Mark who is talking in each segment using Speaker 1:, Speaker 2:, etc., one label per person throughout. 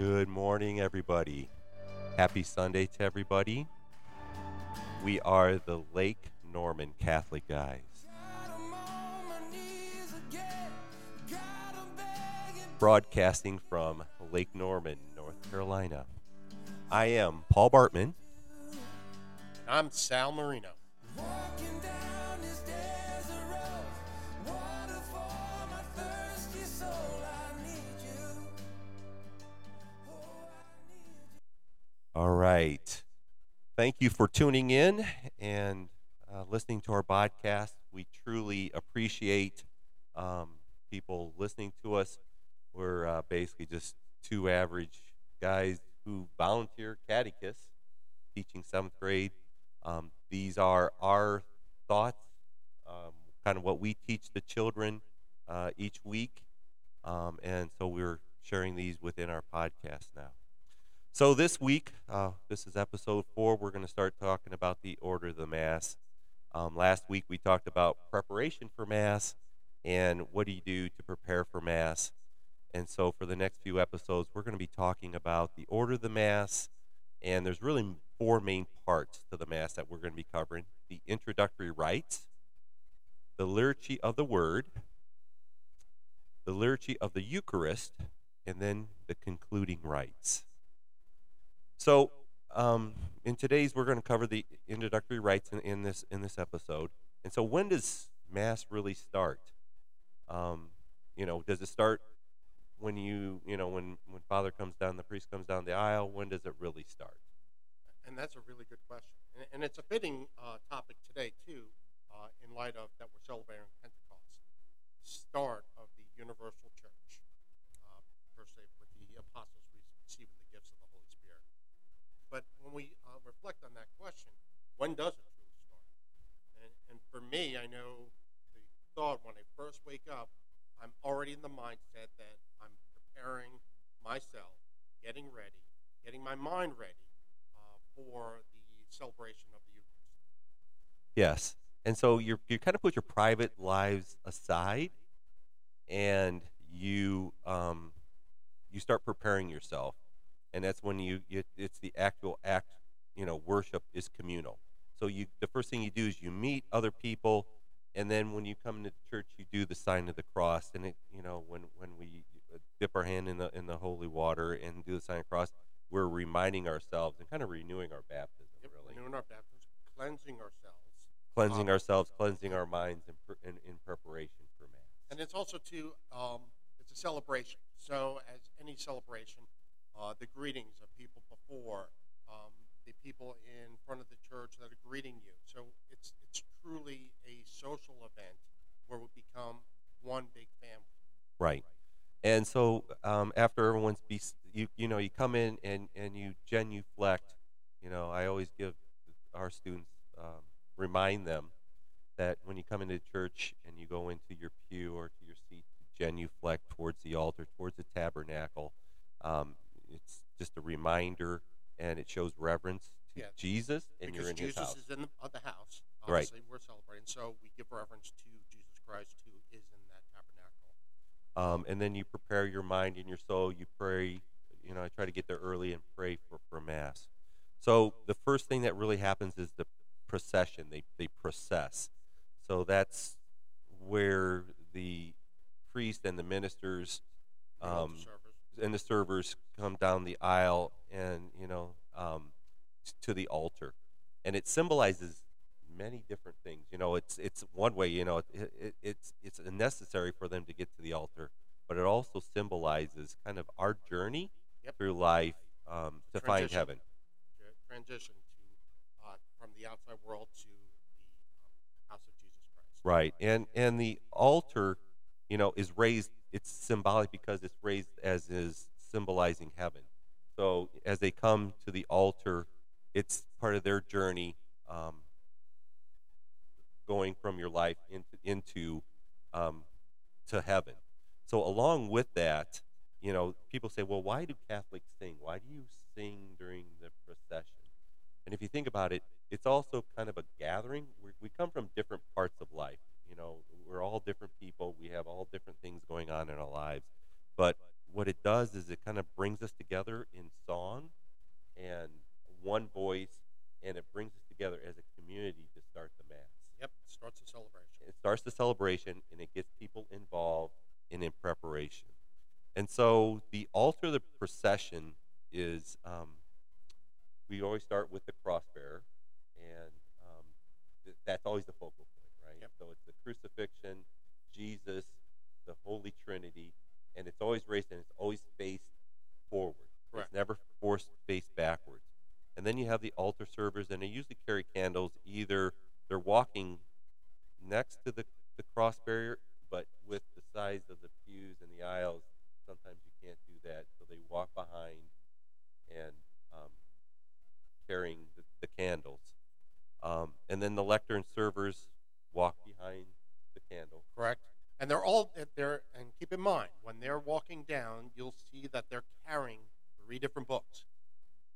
Speaker 1: Good morning, everybody. Happy Sunday to everybody. We are the Lake Norman Catholic guys. Broadcasting from Lake Norman, North Carolina. I am Paul Bartman.
Speaker 2: I'm Sal Marino.
Speaker 1: All right. Thank you for tuning in and uh, listening to our podcast. We truly appreciate um, people listening to us. We're uh, basically just two average guys who volunteer catechists teaching seventh grade. Um, these are our thoughts, um, kind of what we teach the children uh, each week. Um, and so we're sharing these within our podcast now. So this week, uh, this is episode four. We're going to start talking about the order of the Mass. Um, last week we talked about preparation for Mass and what do you do to prepare for Mass. And so for the next few episodes, we're going to be talking about the order of the Mass. And there's really four main parts to the Mass that we're going to be covering the introductory rites, the liturgy of the Word, the liturgy of the Eucharist, and then the concluding rites. So, um, in today's, we're going to cover the introductory rites in, in this in this episode. And so, when does Mass really start? Um, you know, does it start when you you know when when Father comes down, the priest comes down the aisle? When does it really start?
Speaker 2: And that's a really good question. And, and it's a fitting uh, topic today, too, uh, in light of that we're celebrating Pentecost, start of the universal church, uh, per se, with the apostles receiving the gifts of the Holy Spirit. But when we uh, reflect on that question, when does it truly start? And, and for me, I know the thought when I first wake up, I'm already in the mindset that I'm preparing myself, getting ready, getting my mind ready uh, for the celebration of the Eucharist.
Speaker 1: Yes. And so you you kind of put your private lives aside, and you um, you start preparing yourself, and that's when you, you it's the actual act. You know, worship is communal. So you the first thing you do is you meet other people, and then when you come into church, you do the sign of the cross. And it you know when when we dip our hand in the in the holy water and do the sign of the cross, we're reminding ourselves and kind of renewing our baptism.
Speaker 2: Yep,
Speaker 1: Really
Speaker 2: renewing our baptism, cleansing ourselves.
Speaker 1: cleansing
Speaker 2: Um,
Speaker 1: ourselves, cleansing our minds in, in, in preparation for Mass.
Speaker 2: And it's also to um, it's a celebration. So as any celebration, uh, the greetings of people before, um, the people in front of the church that are greeting you. So it's it's truly a social event where we become one big family.
Speaker 1: Right. And so um, after everyone's be, you you know you come in and and you genuflect. You know I always give our students um, remind them that when you come into church and you go into your pew or to your seat, to genuflect towards the altar, towards the tabernacle. Um, it's just a reminder, and it shows reverence to
Speaker 2: Yeah.
Speaker 1: Jesus, and
Speaker 2: because
Speaker 1: you're in
Speaker 2: Jesus
Speaker 1: His house.
Speaker 2: is in the, of the house.
Speaker 1: Right.
Speaker 2: Obviously, we're celebrating. So we give reverence to Jesus Christ, who is in that tabernacle.
Speaker 1: um, and then you prepare your mind and your soul. You pray. You know, I try to get there early and pray for, for mass. So the first thing that really happens is the procession. They they process. So that's where the priest and the ministers um. And the servers come down the aisle and you know um, to the altar, and it symbolizes many different things. You know, it's it's one way. You know, it, it, it's it's necessary for them to get to the altar, but it also symbolizes kind of our journey
Speaker 2: Yep.
Speaker 1: through life um, to find heaven.
Speaker 2: transition to uh, from the outside world to the um, house of Jesus Christ.
Speaker 1: Right, and and the altar, you know, is raised. It's symbolic because it's raised as is symbolizing heaven. So as they come to the altar, it's part of their journey, um, going from your life into into um, to heaven. So along with that, you know, people say, well, why do Catholics sing? Why do you sing during the procession? And if you think about it, it's also kind of a gathering. we we come from different parts of life. You know, we're all different people. We have all different things going on in our lives. But what it does is it kind of brings us together in song and one voice, and it brings us together as a community to start the mass.
Speaker 2: Yep, it starts a celebration.
Speaker 1: It starts the celebration, and it gets people involved and in preparation. And so the altar of the procession is um, we always start with the cross bearer, and um, th- that's always the focal?
Speaker 2: Yep.
Speaker 1: So it's the crucifixion, Jesus, the Holy Trinity, and it's always raised and it's always faced forward.
Speaker 2: Correct.
Speaker 1: It's never forced faced backwards. And then you have the altar servers, and they usually carry candles. Either they're walking next to the, the cross bearer, but with the size of the pews and the aisles, sometimes you can't do that. So they walk behind and um, carrying the, the candles. Um, and then the lector and servers walk behind the candle.
Speaker 2: Correct. And they're all they're and keep in mind when they're walking down, you'll see that they're carrying three different books,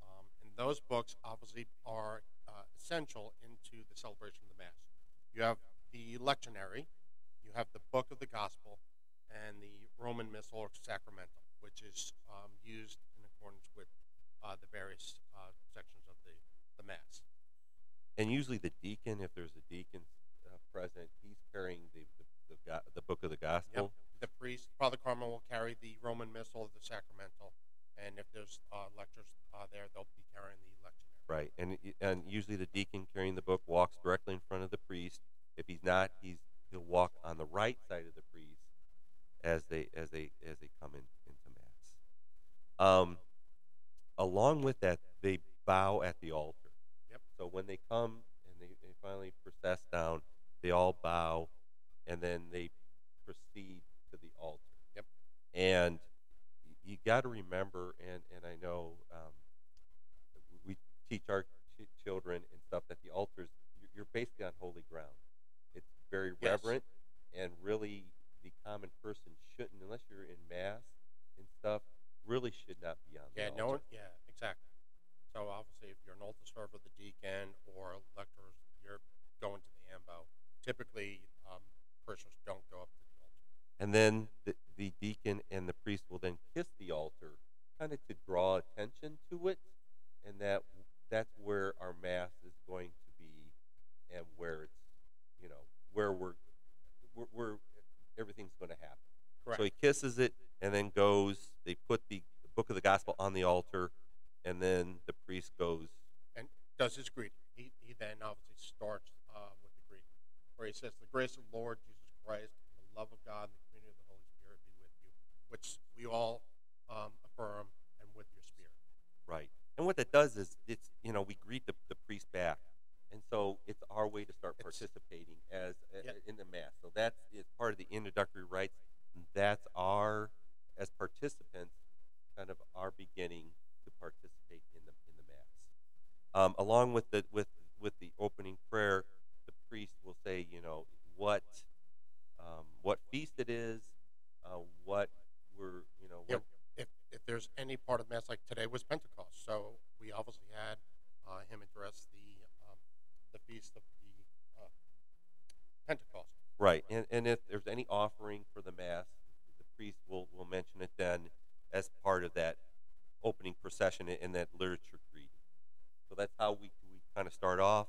Speaker 2: um, and those books obviously are uh, essential into the celebration of the mass. You have the lectionary, you have the book of the gospel, and the Roman Missal or sacramentary, which is um, used in accordance with uh, the various uh, sections of the, the mass.
Speaker 1: And usually the deacon, if there's a deacon present, he's carrying the, the, the, the book of the gospel.
Speaker 2: The priest, Father Carmel, will carry the Roman Missal, the sacramentary, and if there's uh, lectors uh, there, they'll be carrying the lectionary.
Speaker 1: Right, and and usually the deacon carrying the book walks directly in front of the priest. If he's not, he's he'll walk on the right side of the priest as they as they as they come in into mass. Um, along with that, they bow at the altar.
Speaker 2: Yep.
Speaker 1: So when they come and they, they finally process down, they all bow, and then they proceed to the altar.
Speaker 2: Yep.
Speaker 1: And you got to remember, and and I know um, we teach our ch- children and stuff that the altars you're- you're basically on holy ground. It's very
Speaker 2: Yes.
Speaker 1: reverent, and really the common person shouldn't, unless you're in mass and stuff, really should not be on the
Speaker 2: Yeah,
Speaker 1: altar.
Speaker 2: no one, yeah, exactly. So obviously, if you're an altar server, the deacon, or lectors, you're going to the ambo. Typically, um, parishioners don't go up to the altar.
Speaker 1: And then the, the deacon and the priest will then kiss the altar, kind of to draw attention to it, and that that's where our mass is going to be, and where it's, you know, where we're, where, where everything's going to happen.
Speaker 2: Correct.
Speaker 1: So he kisses it, and then goes. They put the, the book of the gospel on the altar, and then the priest goes.
Speaker 2: and does his greeting. He, he then obviously starts he says, "The grace of the Lord Jesus Christ, and the love of God, and the communion of the Holy Spirit be with you," which we all um, affirm, and with your spirit.
Speaker 1: Right. And what that does is it's you know we greet the, the priest back, and so it's our way to start
Speaker 2: It's-
Speaker 1: participating as uh,
Speaker 2: Yeah.
Speaker 1: in the mass. So that's is part of the introductory rites. That's our as participants, kind of our beginning to participate in the in the mass. Um, along with the with with the opening prayer, priest will say, you know, what um, what feast it is, uh, what we're you know
Speaker 2: Yeah, if if there's any part of mass like today was Pentecost, so we obviously had uh, him address the um, the feast of the uh, Pentecost.
Speaker 1: Right, and, and if there's any offering for the mass, the priest will, will mention it then as part of that opening procession in that literature greeting. So that's how we, we kind of start off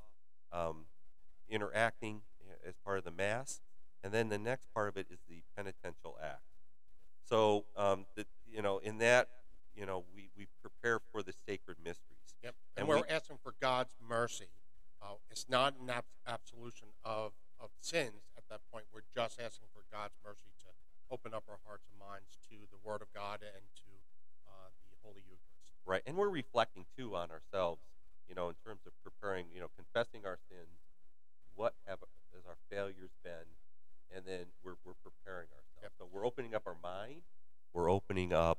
Speaker 1: interacting as part of the mass, and then the next part of it is the penitential act. So, um, the, you know, in that, you know, we, we prepare for the sacred mysteries.
Speaker 2: Yep,
Speaker 1: And
Speaker 2: and, we're
Speaker 1: we-
Speaker 2: asking for God's mercy. Uh, it's not an ab- absolution of of sins at that point. We're just asking for God's mercy to open up our hearts and minds to the Word of God and to uh, the Holy Eucharist.
Speaker 1: Right, and we're reflecting too on ourselves, you know, in terms of preparing, you know, confessing our sins. What have has our failures been, and then we're we're preparing ourselves.
Speaker 2: Yep.
Speaker 1: So we're opening up our mind, we're opening up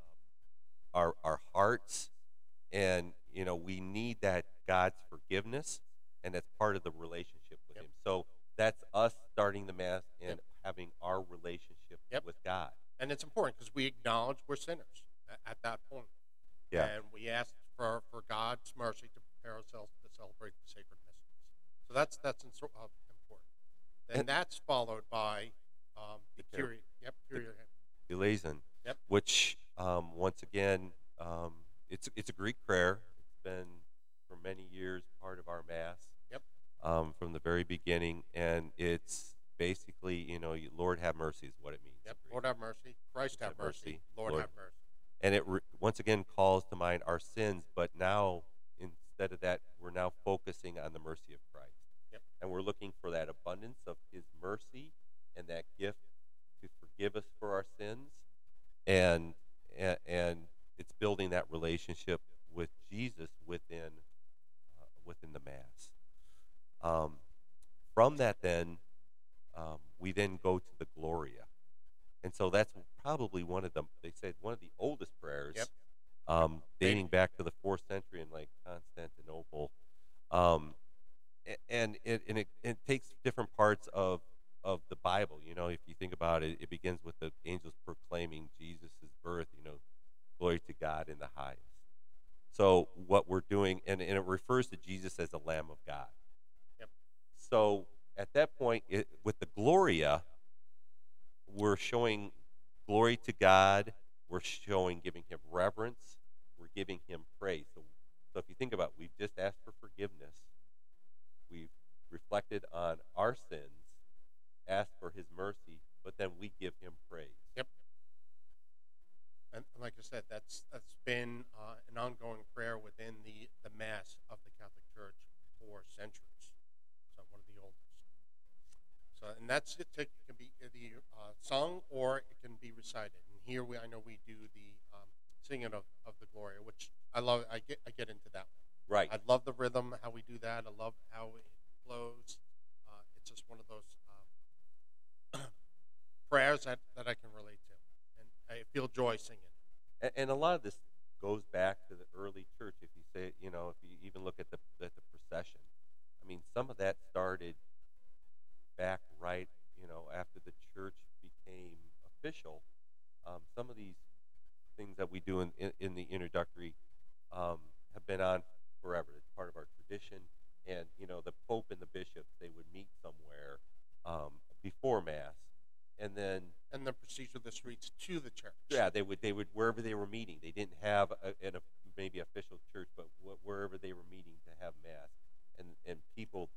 Speaker 1: our our hearts, and you know we need that God's forgiveness, and that's part of the relationship with
Speaker 2: Yep.
Speaker 1: Him. So that's us starting the mass and
Speaker 2: Yep.
Speaker 1: having our relationship with God.
Speaker 2: And it's important because we acknowledge we're sinners at, at that point.
Speaker 1: Yeah.
Speaker 2: And we ask for, for God's mercy to prepare ourselves to celebrate the sacred. So that's that's in, uh, important. Then
Speaker 1: And-
Speaker 2: that's followed by um, the
Speaker 1: careful.
Speaker 2: Kyrie. Yep, Kyrie.
Speaker 1: Eleison,
Speaker 2: Yep.
Speaker 1: which um, once again, um, it's it's a Greek prayer. It's been for many years part of our mass.
Speaker 2: Yep.
Speaker 1: Um, from the very beginning, and it's basically, you know, you- Lord have mercy is what it means.
Speaker 2: Yep. Lord have mercy. Christ have
Speaker 1: Have
Speaker 2: mercy.
Speaker 1: mercy.
Speaker 2: Lord,
Speaker 1: Lord.
Speaker 2: have mercy.
Speaker 1: and it re- once again calls to mind our sins but now instead of that we're now focusing on the mercy of christ
Speaker 2: Yep.
Speaker 1: and we're looking for that abundance of his mercy and that gift to forgive us for our sins and and, and it's building that relationship with jesus within uh, within the mass um, from that then um, we then go to the gloria and so that's probably one of the they said one of the oldest prayers
Speaker 2: Yep.
Speaker 1: um, dating back to the fourth century and like constantinople um, a- and it and it, it takes different parts of of the bible you know if you think about it it begins with the angels proclaiming jesus' birth you know glory to god in the highest so what we're doing and, and it refers to jesus as the lamb of god
Speaker 2: Yep.
Speaker 1: so at that point it, with the gloria we're showing glory to God. We're showing giving Him reverence. We're giving Him praise. So, so if you think about, it, we've just asked our sins, ask for His mercy, but then we give Him praise.
Speaker 2: And and like I said, that's that's been uh, an ongoing prayer within the, the Mass of the Catholic Church for centuries. So one of the oldest. So and that's it. It can be either uh, sung or it can be recited. And here we, I know we do the um, singing of, of the Gloria, which I love. I get I get into that one.
Speaker 1: Right.
Speaker 2: I love the rhythm, how we do that. I love how it flows. It's just one of those um, prayers that, that I can relate to, and I feel joy singing.
Speaker 1: And, and a lot of this goes back to the early church. If you say, you know, if you even look at the at the procession, I mean, some of that started back right, you know, after the church became official. Um, some of these things that we do in in, in the introductory um, have been on forever. It's part of our tradition. And you know, the pope and the bishops they would meet somewhere um, before mass, and then
Speaker 2: and then proceed through the streets to the church.
Speaker 1: yeah, they would. They would wherever they were meeting. They didn't have a, an, a maybe official church, but wh- wherever they were meeting to have mass, and and people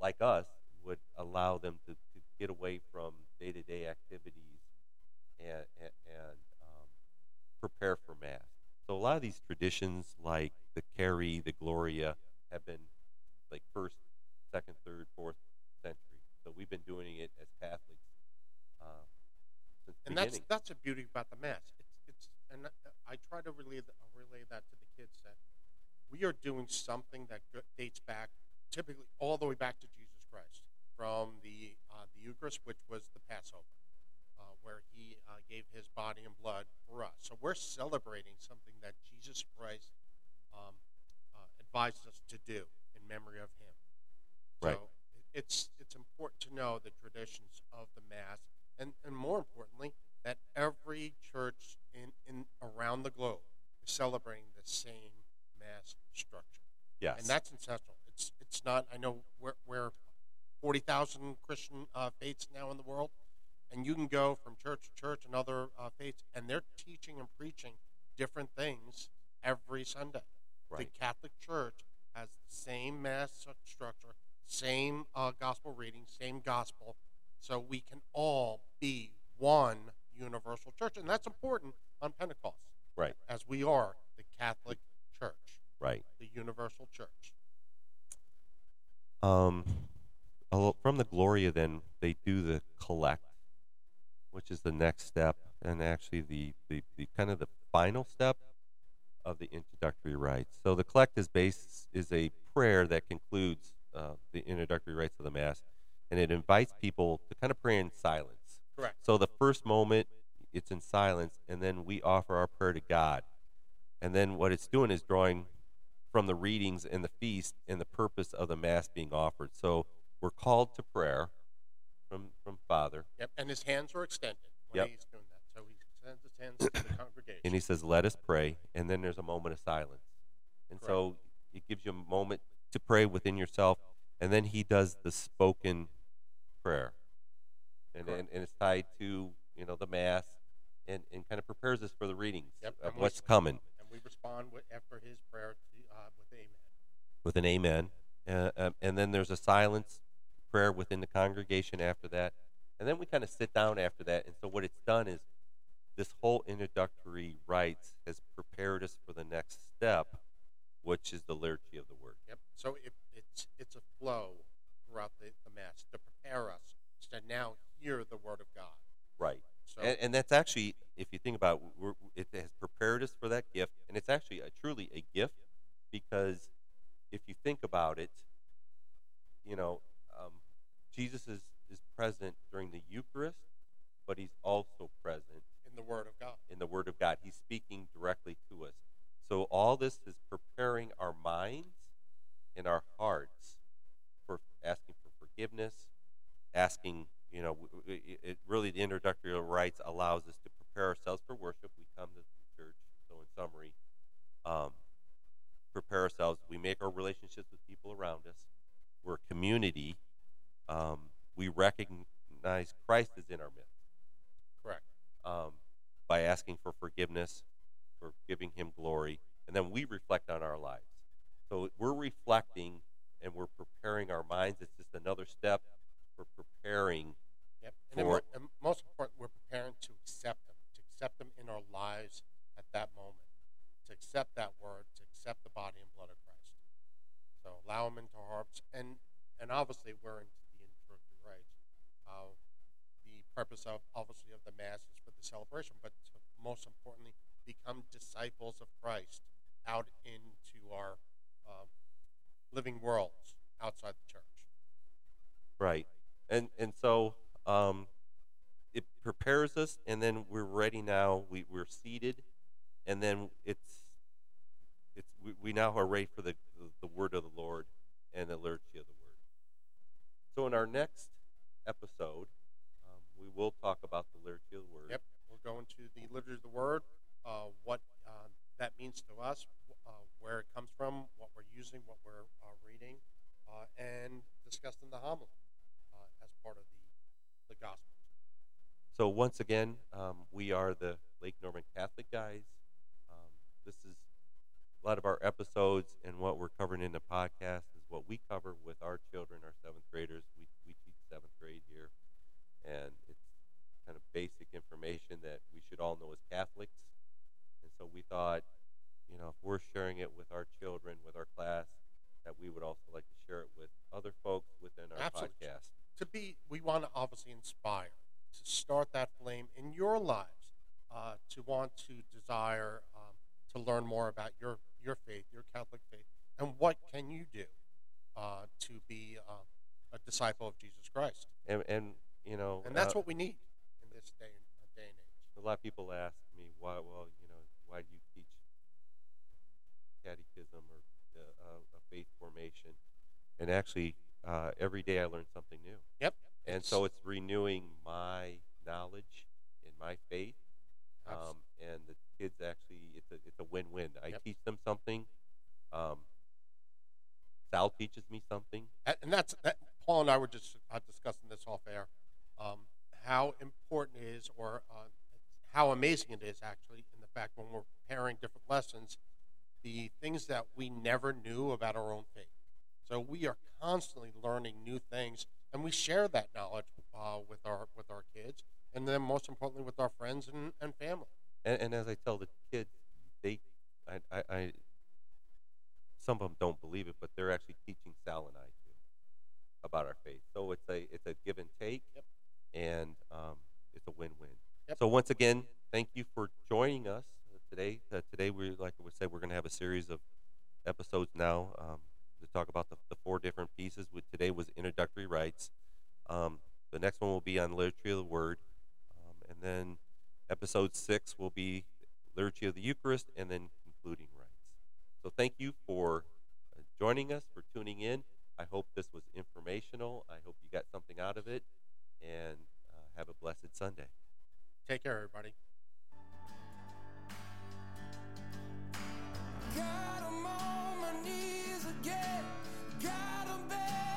Speaker 1: like us would allow them to, to get away from day to day activities and and, and um, prepare for mass. So a lot of these traditions, like the Kyrie, the Gloria, have been like first, second, third, fourth century. So we've been doing it as Catholics um, since the
Speaker 2: and that's
Speaker 1: beginning.
Speaker 2: that's the beauty about the mass. It's it's and I try to relay th- relay that to the kids that we are doing something that dates back typically all the way back to Jesus Christ from the uh, the Eucharist, which was the Passover, uh, where He uh, gave His body and blood for us. So we're celebrating something that Jesus Christ um, uh, advised us to do memory of Him.
Speaker 1: Right.
Speaker 2: So it's it's important to know the traditions of the Mass, and, and more importantly, that every church in, in around the globe is celebrating the same Mass structure,
Speaker 1: yes.
Speaker 2: and that's essential. It's it's not. I know we're, we're forty thousand Christian uh, faiths now in the world, and you can go from church to church and other uh, faiths, and they're teaching and preaching different things every Sunday.
Speaker 1: right.
Speaker 2: The Catholic Church has the same mass structure, same uh, gospel reading, same gospel, so we can all be one universal church, and that's important on Pentecost,
Speaker 1: Right.
Speaker 2: as we are the Catholic Church,
Speaker 1: Right.
Speaker 2: the universal church.
Speaker 1: Um, from the Gloria, then they do the collect, which is the next step, and actually the, the, the kind of the final step of the introductory rites. So the collect is based is a prayer that concludes uh, the introductory rites of the Mass, and it invites people to kind of pray in silence.
Speaker 2: Correct.
Speaker 1: So the first moment it's in silence, and then we offer our prayer to God, and then what it's doing is drawing from the readings and the feast and the purpose of the mass being offered. So we're called to prayer from from Father,
Speaker 2: Yep, and his hands are extended when
Speaker 1: Yep.
Speaker 2: he's doing that, so he extends his hands to the congregation.
Speaker 1: and he says, "Let us pray," and then there's a moment of silence, and so it gives you a moment to pray within yourself, and then he does the spoken prayer, and and, and it's tied to you know the mass, and, and kind of prepares us for the readings
Speaker 2: Yep,
Speaker 1: of
Speaker 2: and we-
Speaker 1: what's coming
Speaker 2: And we respond with, after his prayer to, uh, with amen.
Speaker 1: with an amen. Uh, um, and then there's a silence prayer within the congregation after that. And then we kind of sit down after that. And so what it's done is this whole introductory rites has prepared us for the next step, which is the liturgy of the word.
Speaker 2: Yep. So it, it's it's a flow throughout the, the mass to prepare us to now hear the word of God.
Speaker 1: Right.
Speaker 2: So
Speaker 1: And, and that's actually, if you think about it, we're, it has prepared us for that gift. And it's actually a, truly a gift because if you think about it, you know, um, Jesus is, is present during the Eucharist, but he's also present
Speaker 2: the word of God.
Speaker 1: in the Word of God. He's speaking directly to us. So all this is preparing our minds and our hearts for asking for forgiveness, asking, you know, w- w- it, it really the introductory rites allows us to prepare ourselves for worship. We come to the church, so in summary, um, prepare ourselves. We make our relationships with people around us. We're a community. Um, we recognize Christ is in our midst
Speaker 2: Correct.
Speaker 1: um, by asking for forgiveness, for giving Him glory, and then we reflect on our lives. So we're reflecting and we're preparing our minds. It's just another step for preparing.
Speaker 2: Yep. And,
Speaker 1: For-
Speaker 2: and most important, we're preparing to accept them, to accept them in our lives at that moment, to accept that word, to accept the body and blood of Christ. So allow them into our hearts, and and obviously we're into the introductory rites. Uh, purpose of obviously of the mass is for the celebration, but most importantly, become disciples of Christ out into our um, living worlds outside the church.
Speaker 1: Right. And and so um, it prepares us, and then we're ready now. We, we're seated, and then it's it's we, we now are ready for the, the the word of the Lord and the liturgy of the word. So in our next episode, we will talk about the liturgy of the word.
Speaker 2: Yep, we'll go into the liturgy of the word, uh, what uh, that means to us, uh, where it comes from, what we're using, what we're uh, reading, uh, and discussing the homily uh, as part of the, the gospel.
Speaker 1: So once again, um, we are the Lake Norman Catholic guys. Um, this is a lot of our episodes and what we're covering in the podcast is what we cover with our children, our seventh graders. We, we teach seventh grade here, and it's kind of basic information that we should all know as Catholics. And so we thought, you know, if we're sharing it with our children, with our class, that we would also like to share it with other folks within our
Speaker 2: Absolutely.
Speaker 1: podcast.
Speaker 2: To be, we want to obviously inspire, to start that flame in your lives, uh, to want to desire um, to learn more about your, your faith, your Catholic faith, and what can you do uh, to be uh, a disciple of Jesus Christ.
Speaker 1: And, and you know,
Speaker 2: And that's
Speaker 1: uh,
Speaker 2: what we need in this day and, uh, day and age.
Speaker 1: A lot of people ask me why well you know why do you teach catechism or uh, uh, a faith formation and actually uh, every day i learn something new
Speaker 2: Yep.
Speaker 1: and so it's renewing my knowledge in my faith um, and the kids actually it's a, it's a win-win i
Speaker 2: Yep.
Speaker 1: teach them something um, sal teaches me something
Speaker 2: and that's that. Paul and I were just uh, discussing this off air. Um, how important it is, or uh, how amazing it is, actually, in the fact when we're preparing different lessons, the things that we never knew about our own faith. So we are constantly learning new things, and we share that knowledge uh, with our with our kids, and then most importantly with our friends and, and family.
Speaker 1: and, and as I tell the kids, they, I, I, I, some of them don't believe it, but they're actually teaching Sal and I too about our faith. So it's a it's a give and take,
Speaker 2: Yep.
Speaker 1: and um, it's a win-win. So once again, thank you for joining us uh, today. Uh, today we like I say we're going to have a series of episodes now um, to talk about the, the four different pieces. With today was introductory rites. Um, the next one will be on liturgy of the word, um, and then episode six will be liturgy of the Eucharist, and then concluding rites. So thank you for uh, joining us, for tuning in. I hope this was informational. I hope you got something out of it, and uh, have a blessed Sunday.
Speaker 2: Take care, everybody.
Speaker 3: Got on my knees again. Got back.